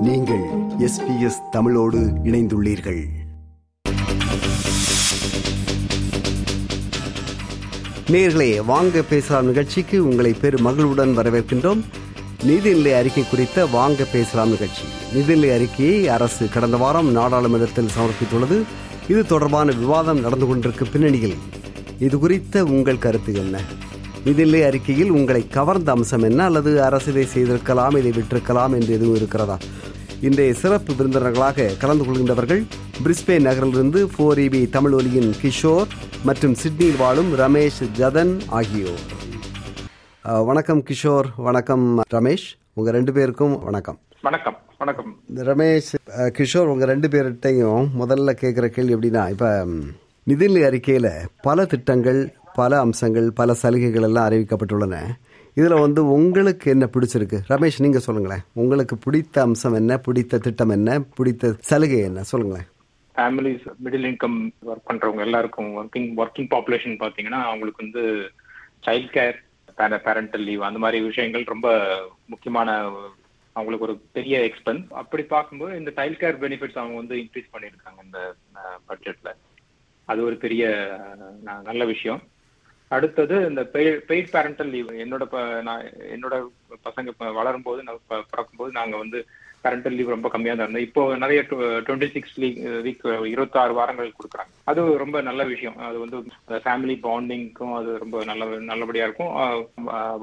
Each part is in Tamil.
நீங்கள் எஸ்பிஎஸ் தமிழோடு இணைந்துள்ளீர்கள். நேர்களே வாங்க பேசலாம் நிகழ்ச்சிக்கு. உங்களை பெரு மகிழ்வுடன் வரவேற்கின்றோம். நிதிநிலை அறிக்கை குறித்த வாங்க பேசலாம் நிகழ்ச்சி. நிதிநிலை அறிக்கையை அரசு கடந்த வாரம் நாடாளுமன்றத்தில் சமர்ப்பித்துள்ளது. இது தொடர்பான விவாதம் நடந்து கொண்டிருக்கும் பின்னணியில். இது குறித்த உங்கள் கருத்து என்ன? நிதிநிலை அறிக்கையில் உங்களை கவர்ந்த அம்சம் என்ன? அல்லது அரசு இதை செய்திருக்கலாம் இதை விட்டிருக்கலாம் என்று எதுவும் இருக்கிறதா? இன்றைய சிறப்பு விருந்தினர்களாக கலந்து கொள்கின்றவர்கள் பிரிஸ்பேன் நகரிலிருந்து ஃபோர் இபி தமிழ் ஒலியின் கிஷோர் மற்றும் சிட்னியில் வாழும் ரமேஷ் ஜதன் ஆகியோர். வணக்கம் கிஷோர் வணக்கம் ரமேஷ் உங்க ரெண்டு பேருக்கும் வணக்கம். வணக்கம் வணக்கம். ரமேஷ் கிஷோர் உங்க ரெண்டு பேர்கிட்டையும் முதல்ல கேட்குற கேள்வி எப்படின்னா இப்ப நிதிநிலை அறிக்கையில பல திட்டங்கள் பல அம்சங்கள் பல சலுகைகள் எல்லாம் அறிவிக்கப்பட்டுள்ளன. இதில் வந்து உங்களுக்கு என்ன பிடிச்சிருக்கு? ரமேஷ் நீங்க சொல்லுங்களேன். உங்களுக்கு பிடித்த அம்சம் என்ன? பிடித்த திட்டம் என்ன? பிடித்த சலுகை என்ன? சொல்லுங்களேன். ஃபேமிலிஸ் மிடில் இன்கம் ஒர்க் பண்றவங்க எல்லாருக்கும் ஒர்க்கிங் ஒர்க்கிங் பாப்புலேஷன் பாத்தீங்கன்னா அவங்களுக்கு வந்து சைல்ட் கேர் பேரண்டல் லீவ் அந்த மாதிரி விஷயங்கள் ரொம்ப முக்கியமான அவங்களுக்கு ஒரு பெரிய எக்ஸ்பென்ஸ் அப்படி பார்க்கும்போது இந்த சைல்ட் கேர் பெனிஃபிட்ஸ் அவங்க வந்து இன்க்ரீஸ் பண்ணியிருக்காங்க இந்த பட்ஜெட்ல அது ஒரு பெரிய ந- நல்ல விஷயம். அடுத்தது இந்த பெய்ட் பேரண்டல் லீவ் என்னோட ப- நான் என்னோட பசங்க வளரும் போது நான் ப- பிறக்கும்போது நாங்க வந்து பேரண்டல் லீவ் ரொம்ப கம்மியா தான் இருந்தோம் இப்போ நிறைய டுவெண்ட்டி சிக்ஸ் வீக் இருபத்தாறு வாரங்கள் கொடுக்குறாங்க. அது ரொம்ப நல்ல விஷயம். அது வந்து ஃபேமிலி பாண்டிங்க்கும் அது ரொம்ப நல்ல நல்லபடியா இருக்கும்.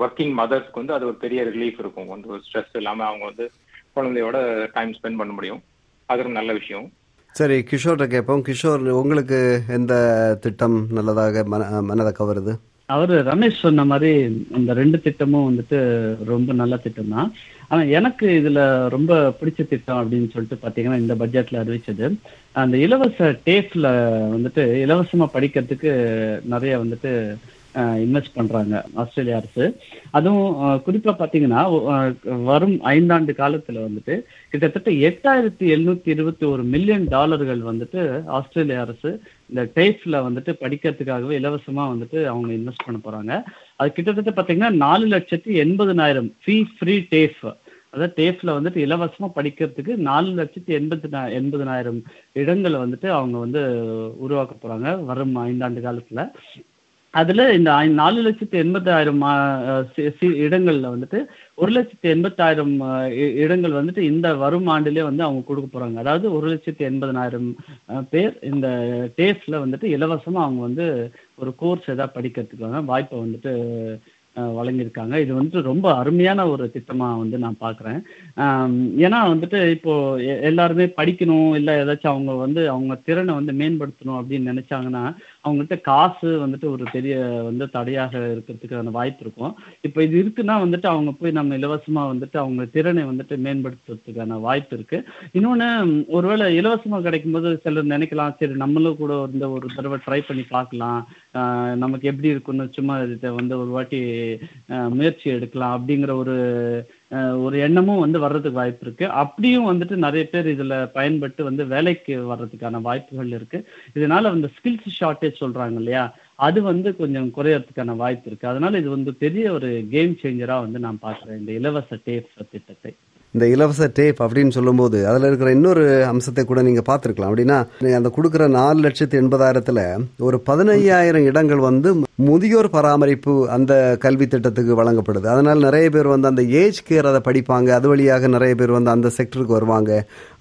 ஒர்க்கிங் மதர்ஸ்க்கு வந்து அது ஒரு பெரிய ரிலீஃப் இருக்கும். வந்து ஸ்ட்ரெஸ் இல்லாம அவங்க வந்து குழந்தையோட டைம் ஸ்பெண்ட் பண்ண முடியும். அது ஒரு நல்ல விஷயம். சரி கிஷோர்கிட்ட கேட்போம். கிஷோர் உங்களுக்கு எந்த திட்டம் நல்லதாக மன மனதை கவருது? அவரு ரமேஷ் சொன்ன மாதிரி இந்த ரெண்டு திட்டமும் வந்துட்டு ரொம்ப நல்ல திட்டம் தான் ஆனா எனக்கு இதுல ரொம்ப பிடிச்ச திட்டம் அப்படின்னு சொல்லிட்டு பாத்தீங்கன்னா இந்த பட்ஜெட்ல அறிவிச்சது. அந்த இலவச டேஃப்ல வந்துட்டு இலவசமா படிக்கிறதுக்கு நிறைய வந்துட்டு இன்வெஸ்ட் பண்றாங்க ஆஸ்திரேலிய அரசு. அதுவும் குறிப்பா பாத்தீங்கன்னா வரும் ஐந்தாண்டு காலத்துல வந்துட்டு கிட்டத்தட்ட எட்டாயிரத்தி எழுநூத்தி இருபத்தி ஒரு மில்லியன் டாலர்கள் வந்துட்டு ஆஸ்திரேலிய அரசு இந்த டேஃப்ல வந்துட்டு படிக்கிறதுக்காகவே இலவசமா வந்துட்டு அவங்க இன்வெஸ்ட் பண்ண போறாங்க. அது கிட்டத்தட்ட பாத்தீங்கன்னா நாலு லட்சத்தி எண்பதுனாயிரம் ஃபீ ஃப்ரீ டேஃப் அதாவது டேஃப்ல வந்துட்டு இலவசமா படிக்கிறதுக்கு நாலு லட்சத்தி எண்பத்தி எண்பதுனாயிரம் இடங்களை வந்துட்டு அவங்க வந்து உருவாக்க போறாங்க வரும் ஐந்தாண்டு காலத்துல. அதுல இந்த நாலு லட்சத்தி எண்பதாயிரம் ஆ, சி- சி- இடங்கள்ல வந்துட்டு ஒரு லட்சத்தி எண்பத்தாயிரம் இ- இடங்கள் வந்துட்டு இந்த வரும் ஆண்டிலே வந்து அவங்க கொடுக்க போறாங்க. அதாவது ஒரு லட்சத்தி எண்பதனாயிரம் பேர் இந்த டேஸ்ட்ல வந்துட்டு இலவசமா அவங்க வந்து ஒரு கோர்ஸ் ஏதாவது படிக்கிறதுக்கான வாய்ப்பை வந்துட்டு வழங்கியிருக்காங்க. இது வந்துட்டு ரொம்ப அருமையான ஒரு திட்டமா வந்து நான் பாக்குறேன். ஏன்னா வந்துட்டு இப்போ எல்லாருமே படிக்கணும் இல்ல ஏதாச்சும் அவங்க வந்து அவங்க திறனை வந்து மேம்படுத்தணும் அப்படின்னு நினைச்சாங்கன்னா அவங்ககிட்ட காசு வந்துட்டு ஒரு பெரிய வந்து தடையாக இருக்கிறதுக்கான வாய்ப்பு இருக்கும். இப்போ இது இருக்குன்னா வந்துட்டு அவங்க போய் நம்ம இலவசமாக வந்துட்டு அவங்க திறனை வந்துட்டு மேம்படுத்துறதுக்கான வாய்ப்பு இருக்கு. இன்னொன்று ஒருவேளை இலவசமாக கிடைக்கும்போது சிலர் நினைக்கலாம் சரி நம்மளும் கூட இந்த ஒரு தடவை ட்ரை பண்ணி பார்க்கலாம். நமக்கு எப்படி இருக்குன்னு சும்மா இதை வந்து ஒரு வாட்டி முயற்சி எடுக்கலாம் அப்படிங்கிற ஒரு ஒரு எண்ணமும் வந்து வர்றதுக்கு வாய்ப்பு இருக்கு. அப்படியும் வந்துட்டு நிறைய பேர் இதுல பயன்பட்டு வந்து வேலைக்கு வர்றதுக்கான வாய்ப்புகள் இருக்கு. இதனால வந்து ஸ்கில்ஸ் ஷார்ட்டேஜ் சொல்றாங்க இல்லையா? அது வந்து கொஞ்சம் குறையறதுக்கான வாய்ப்பு இருக்கு. அதனால இது வந்து பெரிய ஒரு கேம் சேஞ்சரா வந்து நான் பாக்குறேன் இந்த இலவச டேப் திட்டத்தை. இந்த இலவச டேப் அப்படின்னு சொல்லும்போது அதில் இருக்கிற இன்னொரு அம்சத்தை கூட நீங்கள் பார்த்துருக்கலாம். அப்படின்னா அந்த கொடுக்குற நாலு லட்சத்து எண்பதாயிரத்தில் ஒரு பதினையாயிரம் இடங்கள் வந்து முதியோர் பராமரிப்பு அந்த கல்வி திட்டத்துக்கு வழங்கப்படுது. அதனால் நிறைய பேர் வந்து அந்த ஏஜ் கேர் அதை படிப்பாங்க. அது வழியாக நிறைய பேர் வந்து அந்த செக்டருக்கு வருவாங்க.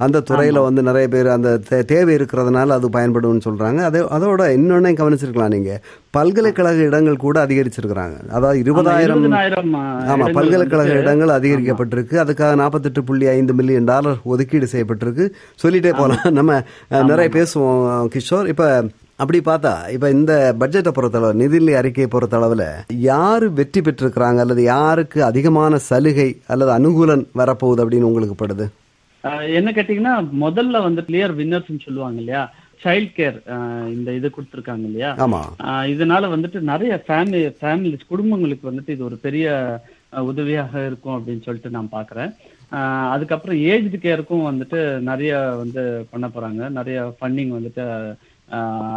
அந்த துறையில் வந்து நிறைய பேர் அந்த தேவை இருக்கிறதுனால அது பயன்படும்னு சொல்கிறாங்க அதே அதோட இன்னொன்னே கவனிச்சிருக்கலாம் நீங்கள் பல்கலைக்கழக இடங்கள் கூட அதிகரிச்சிருக்கிறாங்க. அதாவது இருபதாயிரம் ஆமா பல்கலைக்கழக இடங்கள் அதிகரிக்கப்பட்டிருக்கு. அதுக்காக நாற்பத்தெட்டு புள்ளி ஐந்து மில்லியன் டாலர் ஒதுக்கீடு செய்யப்பட்டிருக்கு. சொல்லிட்டே போலாம். நம்ம நிறைய பேசுவோம் கிஷோர். இப்ப அப்படி பார்த்தா இப்ப இந்த பட்ஜெட்டை பொறுத்தளவு நிதிநிலை அறிக்கையை பொறுத்தளவுல யாரு வெற்றி பெற்றிருக்கிறாங்க? அல்லது யாருக்கு அதிகமான சலுகை அல்லது அனுகூலம் வரப்போகுது அப்படின்னு உங்களுக்கு படுது? என்ன கேட்டீங்கன்னா முதல்ல வந்து கிளியர் வின்னர்ஸ் சொல்லுவாங்க இல்லையா? சைல்ட் கேர் இந்த இது கொடுத்துருக்காங்க இல்லையா? இதனால வந்துட்டு நிறைய ஃபேமிலி ஃபேமிலிஸ் குடும்பங்களுக்கு வந்துட்டு இது ஒரு பெரிய உதவியாக இருக்கும் அப்படின்னு சொல்லிட்டு நான் பாக்குறேன் ஆஹ் அதுக்கப்புறம் ஏஜ்டு கேருக்கும் வந்துட்டு நிறைய வந்து பண்ண போறாங்க. நிறைய ஃபண்டிங் வந்துட்டு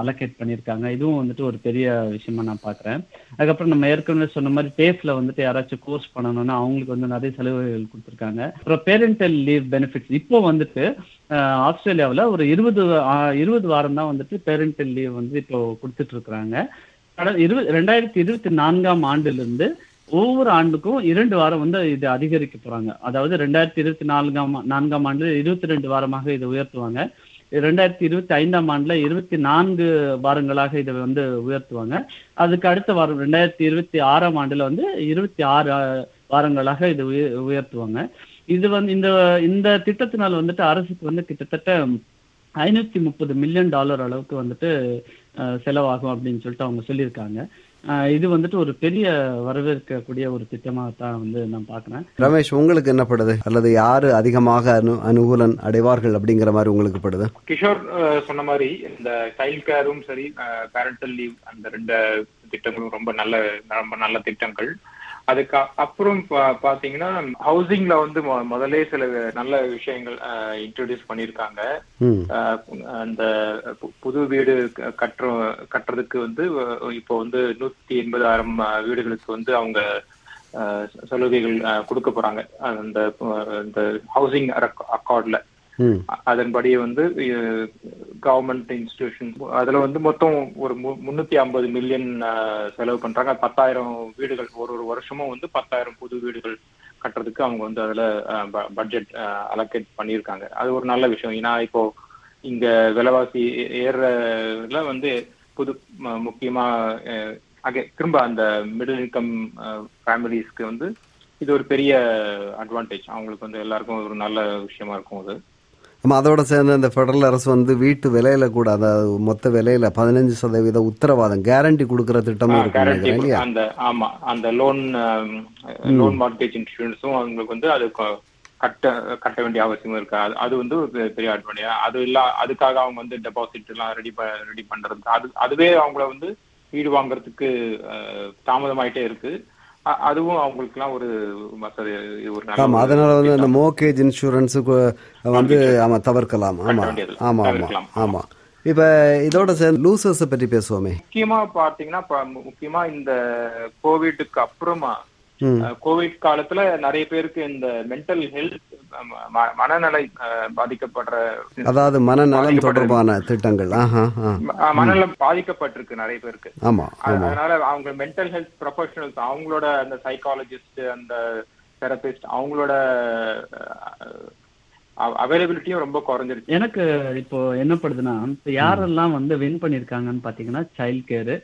அலோகேட் பண்ணியிருக்காங்க. இதுவும் வந்துட்டு ஒரு பெரிய விஷயமா நான் பார்க்குறேன். அதுக்கப்புறம் நம்ம ஏற்கனவே சொன்ன மாதிரி டேஃப்ல வந்துட்டு யாராச்சும் கோர்ஸ் பண்ணணும்னா அவங்களுக்கு வந்து நிறைய சலுகைகள் கொடுத்துருக்காங்க. அப்புறம் பேரண்டல் லீவ் பெனிஃபிட்ஸ் இப்போ வந்துட்டு ஆஹ் ஆஸ்திரேலியாவுல ஒரு இருபது ஆஹ் இருபது வாரம் தான் வந்துட்டு பேரண்டல் லீவ் வந்து இப்போ கொடுத்துட்டு இருக்கிறாங்க கடந்த இருபது ரெண்டாயிரத்தி இருபத்தி நான்காம் ஆண்டிலிருந்து ஒவ்வொரு ஆண்டுக்கும் இரண்டு வாரம் வந்து இது அதிகரிக்க போறாங்க. அதாவது ரெண்டாயிரத்தி இருபத்தி நான்காம் நான்காம் ஆண்டு இருபத்தி ரெண்டு வாரமாக இதை உயர்த்துவாங்க. ரெண்டாயிரத்தி இருபத்தி ஐந்தாம் ஆண்டுல இருபத்தி நான்கு வாரங்களாக இதை வந்து உயர்த்துவாங்க. அதுக்கு அடுத்த வாரம் ரெண்டாயிரத்தி இருபத்தி ஆறாம் ஆண்டுல வந்து இருபத்தி ஆறு ஆஹ், வாரங்களாக இது உய- உயர்த்துவாங்க. இது வந்து இந்த இந்த திட்டத்தினால் வந்துட்டு அரசுக்கு வந்து கிட்டத்தட்ட ஐநூத்தி முப்பது மில்லியன் டாலர் அளவுக்கு வந்துட்டு அஹ், செலவாகும் அப்படின்னு சொல்லிட்டு அவங்க சொல்லியிருக்காங்க. இது வந்துட்டு ஒரு பெரிய வரவேற்கக்கூடிய ஒரு திட்டமாக தான் வந்து நான் பார்க்குறேன். ரமேஷ் உங்களுக்கு என்ன படுது? அல்லது யாரு அதிகமாக அனு அனுகூலன் அடைவார்கள் அப்படிங்கிற மாதிரி உங்களுக்கு படுது? கிஷோர் சொன்ன மாதிரி இந்த சைல்ட் கேரும் சரி பேரண்டல் லீவ் அந்த ரெண்டு திட்டங்களும் ரொம்ப நல்ல ரொம்ப நல்ல திட்டங்கள். அதுக்கு அப்புறம் பாத்தீங்கன்னா ஹவுசிங்ல வந்து மொ- முதல்லே சில நல்ல விஷயங்கள் இன்ட்ரோடியூஸ் பண்ணியிருக்காங்க அந்த புது வீடு கட்டுற கட்டுறதுக்கு வந்து இப்போ வந்து நூத்தி எண்பதாயிரம் வீடுகளுக்கு வந்து அவங்க சலுகைகள் கொடுக்க போறாங்க. அந்த ஹவுசிங் அக்கார்ட்ல அதன்படி வந்து கவர்மெண்ட் இன்ஸ்டிடியூஷன் அதுல வந்து மொத்தம் ஒரு மு- முன்னூத்தி ஐம்பது மில்லியன் செலவு பண்றாங்க. பத்தாயிரம் வீடுகள் ஒரு ஒரு வருஷமும் வந்து பத்தாயிரம் புது வீடுகள் கட்டுறதுக்கு அவங்க வந்து அதுல பட்ஜெட் அலோகேட் பண்ணியிருக்காங்க. அது ஒரு நல்ல விஷயம். ஏன்னா இப்போ இங்க விலைவாசி ஏ- ஏறுறதுல வந்து புது முக்கியமா அஹ், அகே திரும்ப அந்த மிடில் இன்கம் ஃபேமிலிஸ்க்கு வந்து இது ஒரு பெரிய அட்வான்டேஜ் அவங்களுக்கு வந்து எல்லாருக்கும் ஒரு நல்ல விஷயமா இருக்கும் அது. அதோட சேர்ந்து இந்த ஃபெடரல் அரசு வந்து வீட்டு விலையில கூட அதாவது மொத்த விலையில பதினஞ்சு சதவீத உத்தரவாதம் கேரண்டி கொடுக்கிற திட்டமும் இருக்கு அந்த ஆமா அந்த லோன் லோன் மார்க்கேஜ் இன்சூரன்ஸும் அவங்களுக்கு வந்து அது கட்ட கட்ட வேண்டிய அவசியம் இருக்கு. அது வந்து ஒரு பெரிய அட்வான்டேஜ். அது இல்ல அதுக்காக அவங்க வந்து டெபாசிட் எல்லாம் ரெடி ரெடி பண்றது. அது அதுவே அவங்கள வந்து வீடு வாங்குறதுக்கு தாமதமாயிட்டே இருக்கு. அதுவும் அவங்களுக்குலாம் ஒரு ஆமா அதனால வந்து அந்த. மோர்கேஜ் இன்சூரன்ஸுக்கு வந்து ஆமா தவிர்க்கலாம் ஆமா. ஆமா ஆமா. ஆமா இப்ப இதோட சேர்ந்து லூசர்ஸை பற்றி பேசுவோமே முக்கியமா பாத்தீங்கன்னா முக்கியமா இந்த கோவிடுக்கு அப்புறமா கோவிட் காலத்துல நிறைய பேருக்கு இந்த மென்டல் ஹெல்த் மனநலை பாதிக்கப்படுற அதாவது மனநலம் தொடர்பான திட்டங்கள். மனநலம் பாதிக்கப்பட்டிருக்கு நிறைய பேருக்கு. ஆமா அதனால அவங்க மென்டல் ஹெல்த் ப்ரொஃபஷனல்ஸ் அவங்களோட அந்த சைக்காலஜிஸ்ட் அந்த தெரபிஸ்ட் அவங்களோட அவைலபிலிட்டியும் ரொம்ப குறைஞ்சிருச்சு. எனக்கு இப்போ என்ன படுதுன்னா இப்போ யாரெல்லாம் வந்து வின் பண்ணியிருக்காங்கன்னு பார்த்தீங்கன்னா சைல்ட் கேரு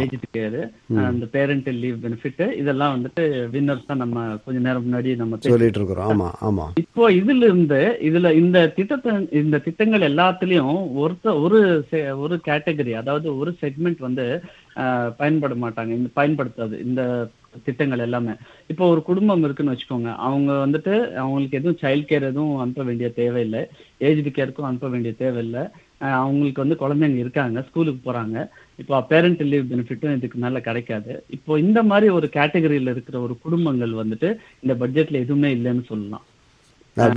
ஏஜ்டு கேரு அந்த பேரண்டல் லீவ் பெனிஃபிட் இதெல்லாம் வந்துட்டு வின்னர்ஸ் தான் நம்ம கொஞ்ச நேரம் முன்னாடி நம்ம சொல்லிட்டு இருக்கிறோம் ஆமா ஆமா. இப்போ இதுல இருந்து இதுல இந்த திட்டத்தை இந்த திட்டங்கள் எல்லாத்துலயும் ஒருத்த ஒரு ஒரு கேட்டகரி அதாவது ஒரு செக்மெண்ட் வந்து பயன்பட மாட்டாங்க இந்த பயன்படுத்தாது. இந்த திட்டங்கள் எல்லாமே. இப்போ ஒரு குடும்பம் இருக்குன்னு வச்சுக்கோங்க. அவங்க வந்துட்டு அவங்களுக்கு எதுவும் சைல்ட் கேர் எதுவும் அனுப்ப வேண்டிய தேவையில்லை. ஏஜ்டு கேருக்கும் அனுப்ப வேண்டிய தேவையில்லை. அவங்களுக்கு வந்து குழந்தைங்க இருக்காங்க. ஸ்கூலுக்கு போறாங்க. இப்போ பேரண்ட் லீவ் பெனிஃபிட்டும் இதுக்கு மேலே கிடைக்காது. இப்போ இந்த மாதிரி ஒரு கேட்டகரியில இருக்கிற ஒரு குடும்பங்கள் வந்துட்டு இந்த பட்ஜெட்ல எதுவுமே இல்லைன்னு சொல்லலாம்.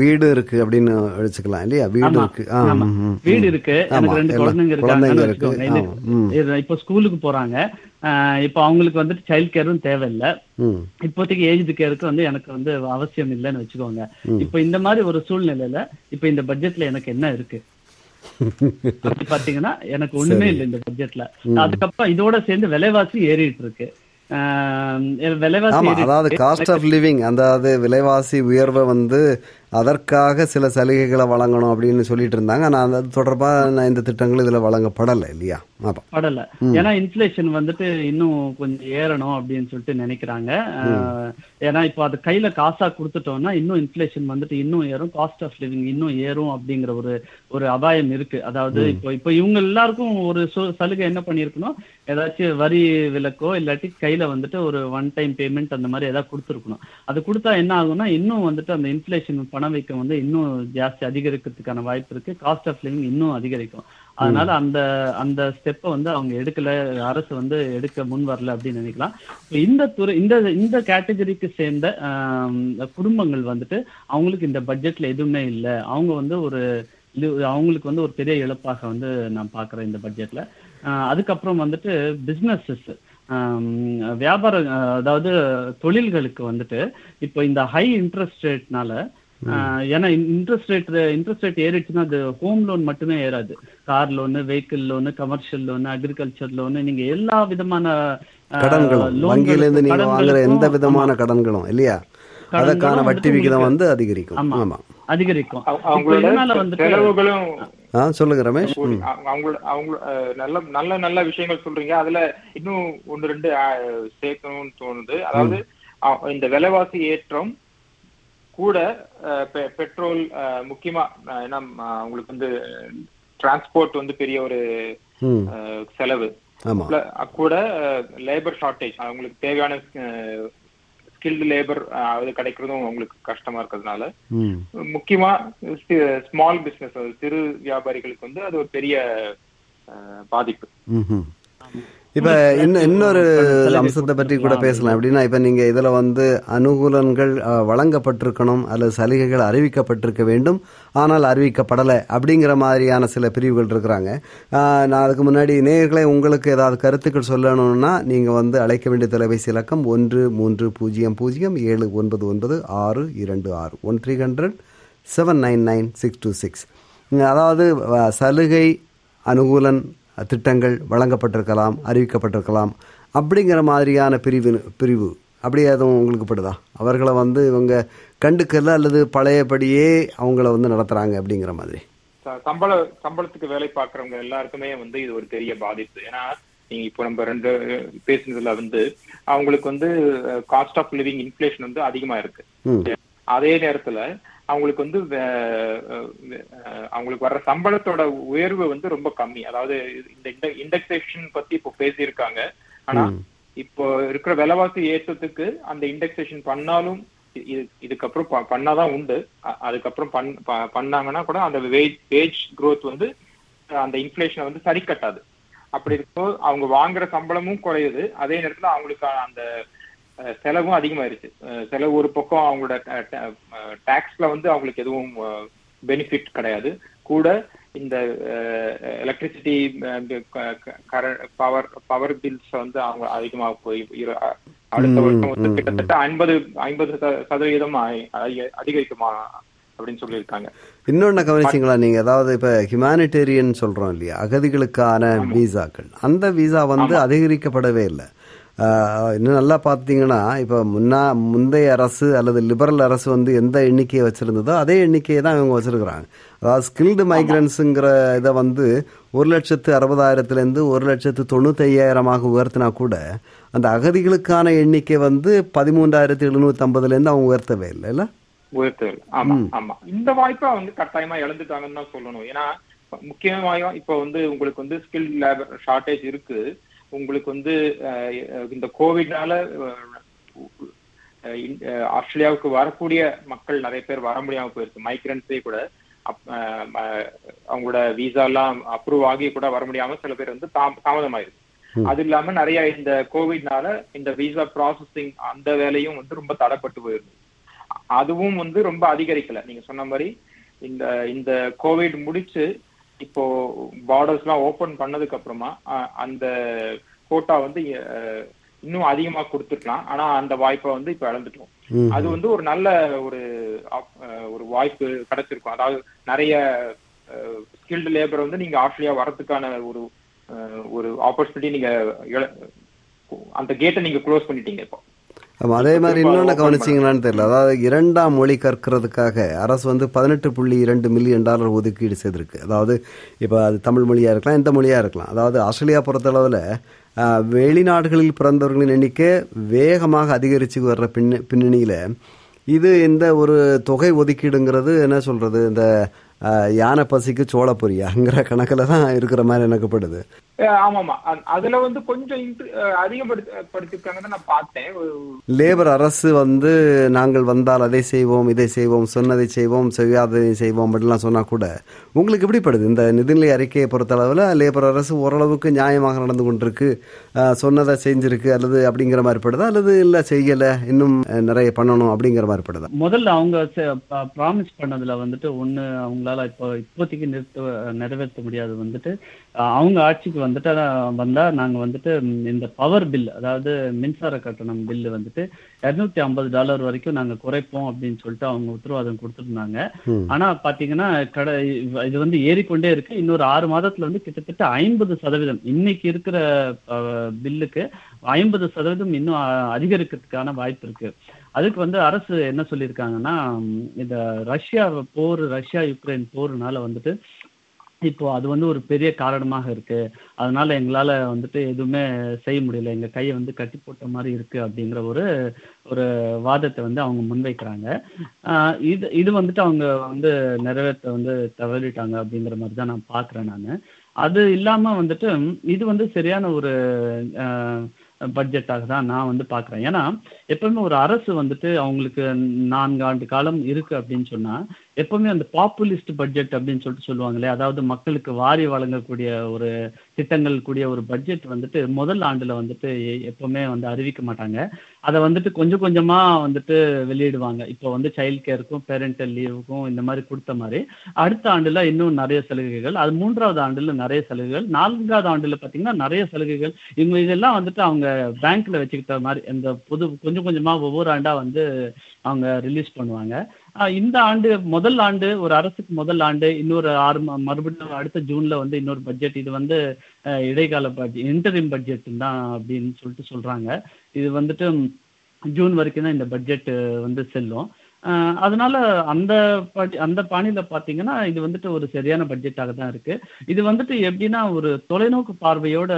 வீடு இருக்கு அப்படின்னு வச்சுக்கலாம் இல்லையா? வீடு இருக்கு. வீடு. இருக்கு. எனக்கு ரெண்டு குழந்தைங்க இருக்கு. இப்போ ஸ்கூலுக்கு போறாங்க. இப்போ அவங்களுக்கு வந்துட்டு சைல்ட் கேரும் தேவையில்லை. இப்போதைக்கு ஏஜ் கேருக்கு வந்து எனக்கு வந்து அவசியம் இல்லைன்னு வச்சுக்கோங்க. இப்போ இந்த மாதிரி ஒரு சூழ்நிலையில இப்போ இந்த பட்ஜெட்ல எனக்கு என்ன இருக்கு? பாத்தீங்கன்னா எனக்கு ஒண்ணுமே இல்லை இந்த பட்ஜெட்ல அதுக்கப்புறம் இதோட சேர்ந்து விலைவாசி ஏறிட்டு இருக்கு. விலைவாசி அதாவது காஸ்ட் ஆஃப் லிவிங் அதாவது விலைவாசி உயர்வை வந்து அதற்காக சில சலுகைகளை வழங்கணும் அப்படின்னு சொல்லிட்டு இருந்தாங்க. ஆனா அது தொடர்பா நான் இந்த திட்டங்கள் இதுல வழங்கப்படலை இல்லையா? படல. ஏன்னா இன்ஃபிளேஷன் வந்துட்டு இன்னும் கொஞ்சம் ஏறணும் அப்படின்னு சொல்லிட்டு நினைக்கிறாங்க. ஏன்னா இப்போ அது கையில காசா கொடுத்துட்டோம்னா இன்னும் இன்ஃபிளேஷன் வந்துட்டு இன்னும் ஏறும். காஸ்ட் ஆஃப் லிவிங் இன்னும் ஏறும் அப்படிங்கிற ஒரு ஒரு அபாயம் இருக்கு. அதாவது இப்போ இப்போ இவங்க எல்லாருக்கும் ஒரு சலுகை என்ன பண்ணியிருக்கணும் ஏதாச்சும் வரி விலக்கோ இல்லாட்டி கையில வந்துட்டு ஒரு ஒன் டைம் பேமெண்ட் அந்த மாதிரி ஏதாவது கொடுத்துருக்கணும். அது கொடுத்தா என்ன ஆகும்னா இன்னும் வந்துட்டு அந்த இன்ஃபிளேஷன் பணவீக்கம் வந்து இன்னும் ஜாஸ்தி அதிகரிக்கிறதுக்கான வாய்ப்பு இருக்கு. காஸ்ட் ஆஃப் லிவிங் இன்னும் அதிகரிக்கும். அதனால அந்த அந்த ஸ்டெப்பை வந்து அவங்க எடுக்கல அரசு வந்து எடுக்க முன் வரல அப்படின்னு நினைக்கலாம். இந்த துறை இந்த இந்த கேட்டகரிக்கு சேர்ந்த குடும்பங்கள் வந்துட்டு அவங்களுக்கு இந்த பட்ஜெட்ல எதுவுமே இல்லை. அவங்க வந்து ஒரு இது அவங்களுக்கு வந்து ஒரு பெரிய இழப்பாக வந்து நான் பார்க்குறேன் இந்த பட்ஜெட்ல அதுக்கப்புறம் வந்துட்டு பிஸ்னஸஸ் வியாபார அஹ், அதாவது தொழில்களுக்கு வந்துட்டு இப்போ இந்த ஹை இன்ட்ரெஸ்ட் ரேட்னால ஏன்னா இன்ட்ரெஸ்ட் ரேட் இன்ட்ரெஸ்ட் ரேட் ஏறிடுச்சுன்னா அது ஹோம் லோன் மட்டுமே ஏறாது. Car loan vehicle loan commercial loan agriculture loan நீங்க எல்லா விதமான கடன்களும் loan வங்கியிலேருந்து நீங்க களுக்கும், வாங்குற எந்த விதமான கடன்களும் இல்லையா? அதற்கான வட்டி விகிதம் வந்து அதிகரிக்கும். ஆமா. ஆமா. அதிகரிக்கும். சொல்லுங்க ரமேஷ். நல்ல நல்ல நல்ல விஷயங்கள் சொல்றீங்க. அதுல இன்னும் ஒன்று ரெண்டு சேர்க்கணும்னு தோணுது. அதாவது இந்த விலைவாசி ஏற்றம் கூட பெட்ரோல் முக்கியமா ஏன்னா அஹ், அவங்களுக்கு வந்து டிரான்ஸ்போர்ட் வந்து பெரிய ஒரு செலவு. கூட லேபர் ஷார்ட்டேஜ் அவங்களுக்கு தேவையான ஸ்கில்டு லேபர் அது கிடைக்கிறதும் அவங்களுக்கு கஷ்டமா இருக்கிறதுனால. முக்கியமா ஸ்மால் பிசினஸ் சிறு வியாபாரிகளுக்கு வந்து அது ஒரு பெரிய பாதிப்பு. இப்ப இன்னும் இன்னொரு அம்சத்தை பற்றி கூட பேசலாம். எப்படின்னா இப்ப நீங்க இதுல வந்து அனுகூலங்கள் வழங்கப்பட்டிருக்கணும் அல்லது சலுகைகள் அறிவிக்கப்பட்டிருக்க வேண்டும். ஆனால் அறிவிக்கப்படலை அப்படிங்கிற மாதிரியான சில பிரிவுகள் இருக்கிறாங்க. நான் அதுக்கு முன்னாடி நேயர்களே உங்களுக்கு ஏதாவது கருத்துக்கள் சொல்லணும்னா நீங்க வந்து அழைக்க வேண்டிய தொலைபேசி இலக்கம் ஒன்று மூன்று பூஜ்ஜியம் பூஜ்ஜியம் ஏழு ஒன்பது ஒன்பது ஆறு இரண்டு ஆறு. One three hundred seven nine nine six two six. அதாவது சலுகை அனுகூலன் திட்டங்கள் வழங்கப்பட்டிருக்கலாம் அறிவிக்கப்பட்டிருக்கலாம். அப்படிங்கிற மாதிரியான பிரிவு பிரிவு அப்படி எதுவும் உங்களுக்கு படுதா? அவர்களை வந்து இவங்க கண்டுக்கல அல்லது பழையபடியே அவங்கள வந்து நடத்துறாங்க அப்படிங்கிற மாதிரி. சம்பள சம்பளத்துக்கு வேலை பார்க்கறவங்க எல்லாருக்குமே வந்து இது ஒரு பெரிய பாதிப்பு. ஏன்னா நீங்க இப்போ நம்ம ரெண்டு பேசுனதுல வந்து அவங்களுக்கு வந்து காஸ்ட் ஆஃப் லிவிங் இன்ஃபிளேஷன் வந்து அதிகமா இருக்கு. அதே நேரத்துல அவங்களுக்கு வந்து அவங்களுக்கு வர்ற சம்பளத்தோட உயர்வு வந்து ரொம்ப கம்மி. அதாவது இந்த இண்டெக்ஸேஷன் பத்தி இப்போ பேசியிருக்காங்க. ஆனா இப்போ இருக்கிற விலைவாசி ஏற்றத்துக்கு அந்த இண்டெக்ஸேஷன் பண்ணாலும் இது இதுக்கப்புறம் பண்ணாதான் உண்டு. அதுக்கப்புறம் பண்ணாங்கன்னா கூட அந்த வேஜ் வேஜ் growth வந்து அந்த இன்ஃபிளேஷனை வந்து சரி கட்டாது. அப்படி இருக்கும் அவங்க வாங்குற சம்பளமும் குறையுது. அதே நேரத்துல அவங்களுக்கான அந்த செலவும் அதிகமாயிருச்சு. செலவு ஒரு பக்கம் அவங்களோட டாக்ஸ்ல வந்து அவங்களுக்கு எதுவும் பெனிஃபிட் கிடையாது. கூட இந்த எலக்ட்ரிசிட்டி பவர் பவர் பில்ஸ் வந்து அவங்க அதிகமா போய் அடுத்த வருஷம் வந்து கிட்டத்தட்ட ஐம்பது ஐம்பது சதவீதம் அதிகரிக்குமா அப்படின்னு சொல்லியிருக்காங்க. இன்னொன்னு கவனிச்சிங்களா நீங்க? அதாவது இப்ப ஹியூமானிட்டேரியன் சொல்றோம் இல்லையா? அகதிகளுக்கான விசாக்கள் அந்த விசா வந்து அதிகரிக்கப்படவே இல்லை. இன்னும் நல்லா பார்த்தீங்கன்னா இப்போ முன்னா முந்தைய அரசு அல்லது லிபரல் அரசு வந்து எந்த எண்ணிக்கையை வச்சிருந்ததோ அதே எண்ணிக்கையை தான் இவங்க வச்சிருக்கிறாங்க. அதாவது ஸ்கில்டு மைக்ரன்ஸுங்கிற இதை வந்து ஒரு லட்சத்து அறுபதாயிரத்துலேருந்து ஒரு லட்சத்து தொண்ணூத்தையாயிரமாக உயர்த்தினா கூட அந்த அகதிகளுக்கான எண்ணிக்கை வந்து பதிமூன்றாயிரத்தி எழுநூத்தி ஐம்பதுலேருந்து அவங்க உயர்த்தவே இல்லை இல்லை? உயர்த்தல் ஆமா ஆமா. இந்த வாய்ப்பை வந்து கட்டாயமா இழந்துட்டாங்கன்னு தான் சொல்லணும். ஏன்னா முக்கியமாக இப்போ வந்து உங்களுக்கு வந்து ஸ்கில் லேபர் ஷார்ட்டேஜ் இருக்கு. உங்களுக்கு வந்து இந்த கோவிட்னால ஆஸ்திரேலியாவுக்கு வரக்கூடிய மக்கள் நிறைய பேர் வர முடியாம போயிருக்கு. மைக்ரன்ஸே கூட அவங்களோட விசா எல்லாம் அப்ரூவ் ஆகி கூட வர முடியாம சில பேர் வந்து தாம- தாமதமாயிருக்கு. அது இல்லாம நிறைய இந்த கோவிட்னால இந்த விசா ப்ராசஸிங் அந்த வேலையும் வந்து ரொம்ப தடைப்பட்டு போயிருக்கு அதுவும் வந்து ரொம்ப அதிகரிக்கல. நீங்க சொன்ன மாதிரி இந்த இந்த கோவிட் முடிச்சு இப்போ பார்டர்ஸ் எல்லாம் ஓபன் பண்ணதுக்கு அப்புறமா அந்த கோட்டா வந்து இன்னும் அதிகமா கொடுத்துருக்கலாம். ஆனா அந்த வாய்ப்பை வந்து இப்ப இழந்துட்டோம். அது வந்து ஒரு நல்ல ஒரு ஒரு வாய்ப்பு கிடைச்சிருக்கும். அதாவது நிறைய ஸ்கில்டு லேபர் வந்து நீங்க ஆஸ்திரேலியா வரதுக்கான ஒரு ஒரு ஆப்பர்ச்சுனிட்டி நீங்க அந்த கேட்டை நீங்க க்ளோஸ் பண்ணிட்டீங்க இப்போ. அதே மாதிரி open கவனிச்சிங்களான்னு தெரியல. அதாவது இரண்டாம் மொழி கற்கிறதுக்காக அரசு வந்து பதினெட்டு புள்ளி இரண்டு மில்லியன் டாலர் ஒதுக்கீடு செய்திருக்கு. அதாவது இப்போ அது தமிழ் மொழியாக இருக்கலாம் எந்த மொழியாக இருக்கலாம். அதாவது ஆஸ்திரேலியா பொறுத்தளவில் வெளிநாடுகளில் பிறந்தவர்களின் எண்ணிக்கை வேகமாக அதிகரித்து வர்ற பின்ன பின்னணியில் இது இந்த ஒரு தொகை ஒதுக்கீடுங்கிறது என்ன சொல்றது? இந்த யானை பசிக்கு சோளப்பொரியாங்கிற கணக்கில் தான் இருக்கிற மாதிரி எனக்குப்படுது. அஹ் ஆமாமா. அதுல வந்து கொஞ்சம் அதிகப்படுத்திருக்காங்கன்னு நான் பார்த்தேன். லேபர் அரசு வந்து நாங்கள் வந்தால் அதை செய்வோம் இதை செய்வோம் சொன்னதை செய்வோம் செய்யாததை செய்வோம் அப்படிலாம் சொன்னா கூட உங்களுக்கு எப்படிப்படுது இந்த நிதிநிலை அறிக்கையை பொறுத்தளவில் லேபர் அரசு ஓரளவுக்கு நியாயமாக நடந்து கொண்டிருக்கு. சொன்னதை செஞ்சிருக்கு அல்லது அப்படிங்கிற மாதிரி படுதா? அல்லது இல்லை செய்யலை இன்னும் நிறைய பண்ணணும் அப்படிங்கிற மாதிரி படுதா? முதல்ல அவங்க ப்ராமிஸ் பண்ணதுல வந்துட்டு ஒண்ணு அவங்களால இப்போ இப்போதைக்கு நிறுத்த நிறைவேற்ற முடியாது. வந்துட்டு அவங்க ஆட்சிக்கு வந்துட்டு வந்தா நாங்க வந்துட்டு இந்த பவர் பில் அதாவது மின்சார கட்டணம் பில்லு வந்துட்டு இருநூத்தி ஐம்பது டாலர் வரைக்கும் நாங்க குறைப்போம் அப்படின்னு சொல்லிட்டு அவங்க உத்தரவாதம் கொடுத்துருந்தாங்க. ஆனா பாத்தீங்கன்னா கடை இது வந்து ஏறிக்கொண்டே இருக்கு. இன்னொரு ஆறு மாதத்துல வந்து கிட்டத்தட்ட ஐம்பது சதவீதம் இன்னைக்கு இருக்கிற பில்லுக்கு ஐம்பது சதவீதம் இன்னும் அதிகரிக்கிறதுக்கான வாய்ப்பு இருக்கு. அதுக்கு வந்து அரசு என்ன சொல்லியிருக்காங்கன்னா இந்த ரஷ்யா போர் ரஷ்யா யுக்ரைன் போர்னால வந்துட்டு இப்போ அது வந்து ஒரு பெரிய காரணமாக இருக்கு. அதனால எங்களால வந்துட்டு எதுவுமே செய்ய முடியல. எங்க கையை வந்து கட்டி போட்ட மாதிரி இருக்கு அப்படிங்கிற ஒரு ஒரு வாதத்தை வந்து அவங்க முன்வைக்கிறாங்க. ஆஹ் இது இது வந்துட்டு அவங்க வந்து நிறைவேற்ற வந்து தவறிட்டாங்க அப்படிங்கிற மாதிரி தான் நான் பார்க்குறேன் நான். அது இல்லாம வந்துட்டு இது வந்து சரியான ஒரு பட்ஜெட்டாக தான் நான் வந்து பார்க்குறேன். ஏன்னா எப்பவுமே ஒரு அரசு வந்துட்டு அவங்களுக்கு நான்கு ஆண்டு காலம் இருக்கு அப்படின்னு சொன்னா எப்பவுமே அந்த பாப்புலிஸ்ட் பட்ஜெட் அப்படின்னு சொல்லிட்டு சொல்லுவாங்களே அதாவது மக்களுக்கு வாரி வழங்கக்கூடிய ஒரு திட்டங்கள் கூடிய ஒரு பட்ஜெட் வந்துட்டு முதல் ஆண்டுல வந்துட்டு எ- எப்பவுமே வந்து அறிவிக்க மாட்டாங்க. அதை வந்துட்டு கொஞ்சம் கொஞ்சமா வந்துட்டு வெளியிடுவாங்க. இப்போ வந்து சைல்ட் கேருக்கும் பேரண்டல் லீவுக்கும் இந்த மாதிரி கொடுத்த மாதிரி. அடுத்த ஆண்டுல இன்னும் நிறைய சலுகைகள். அது மூன்றாவது ஆண்டுல நிறைய சலுகைகள். நான்காவது ஆண்டுல பாத்தீங்கன்னா நிறைய சலுகைகள். இவங்க இதெல்லாம் வந்துட்டு அவங்க பேங்க்ல வச்சுக்கிட்ட மாதிரி இந்த புது கொஞ்சம் கொஞ்சமா ஒவ்வொரு ஆண்டா வந்து அவங்க ரிலீஸ் பண்ணுவாங்க. இந்த ஆண்டு முதல் ஆண்டு ஒரு அரசுக்கு முதல் ஆண்டு இன்னொரு ஆறு மறுபடியும் அடுத்த ஜூன்ல வந்து இன்னொரு பட்ஜெட் இது வந்து இடைக்கால பட்ஜெட் இன்டரிம் பட்ஜெட் தான் அப்படின்னு சொல்லிட்டு சொல்றாங்க. இது வந்துட்டு ஜூன் வரைக்கும் தான் இந்த பட்ஜெட் வந்து செல்லும். அதனால அந்த படி- அந்த பாணியில பாத்தீங்கன்னா இது வந்துட்டு ஒரு சரியான பட்ஜெட்டாக தான் இருக்கு. இது வந்துட்டு எப்படின்னா ஒரு தொலைநோக்கு பார்வையோட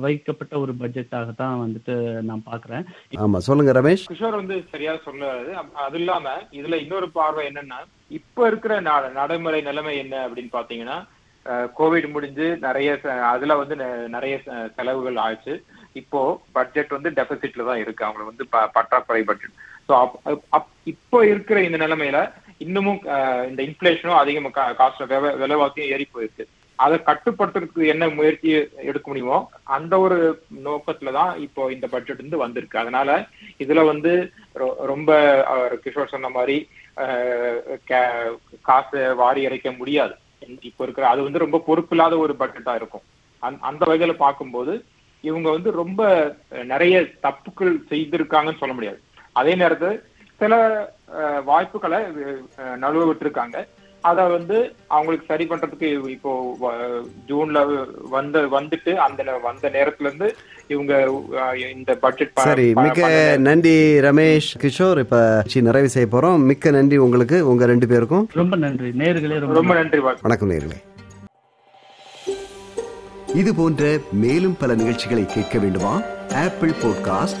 வைக்கப்பட்ட ஒரு பட்ஜெட்டாக தான் வந்துட்டு நான் பாக்குறேன். ஆமா சொல்லுங்க ரமேஷ். கிஷோர் வந்து சரியா சொல்லாது அது இல்லாம இதுல இன்னொரு பார்வை என்னன்னா இப்ப இருக்கிற நா- நடைமுறை நிலைமை என்ன அப்படின்னு பாத்தீங்கன்னா கோவிட் முடிஞ்சு நிறைய அதுல வந்து நெ- நிறைய செலவுகள் ஆச்சு. இப்போ பட்ஜெட் வந்து டெபிசிட்ல தான் இருக்கு. அவங்களுக்கு வந்து ப- பற்றாக்குறை பட்ஜெட் ஸோ இப்போ இருக்கிற இந்த நிலைமையில இன்னமும் இந்த இன்ஃபிளேஷனும் அதிகமா காஸ்ட் விலைவாசியும் ஏறி போயிருக்கு. அதை கட்டுப்படுத்துறதுக்கு என்ன முயற்சி எடுக்க முடியுமோ அந்த ஒரு நோக்கத்துல தான் இப்போ இந்த பட்ஜெட் வந்து வந்திருக்கு. அதனால இதுல வந்து ரொ- ரொம்ப கிஷோர் சொன்ன மாதிரி அஹ், காசை வாரி இறைக்க முடியாது. இப்போ இருக்கிற அது வந்து ரொம்ப பொறுப்பில்லாத ஒரு பட்ஜெட்டா இருக்கும். அந்த- அந்த வகையில பார்க்கும்போது இவங்க வந்து ரொம்ப நிறைய தப்புக்கள் செய்திருக்காங்கன்னு சொல்ல முடியாது. அதே நேரத்தில் சில வாய்ப்புகளை நழுவ விட்டுருக்காங்க அதை வந்து அவங்களுக்கு சரி பண்றதுக்கு இப்போ ஜூன்ல வந்து வந்துட்டு அந்த வந்த நேரத்துல இருந்து இவங்க இந்த பட்ஜெட் சரி மிக்க நன்றி ரமேஷ் கிஷோர். இப்ப சி நிறைவு செய்ய போறோம். மிக்க நன்றி உங்களுக்கு உங்க ரெண்டு பேருக்கும். ரொம்ப நன்றி. நேர்களே ரொம்ப நன்றி. வணக்கம் நேர்களே. இது போன்ற மேலும் பல நிகழ்ச்சிகளை கேட்க வேண்டுமா? Apple podcast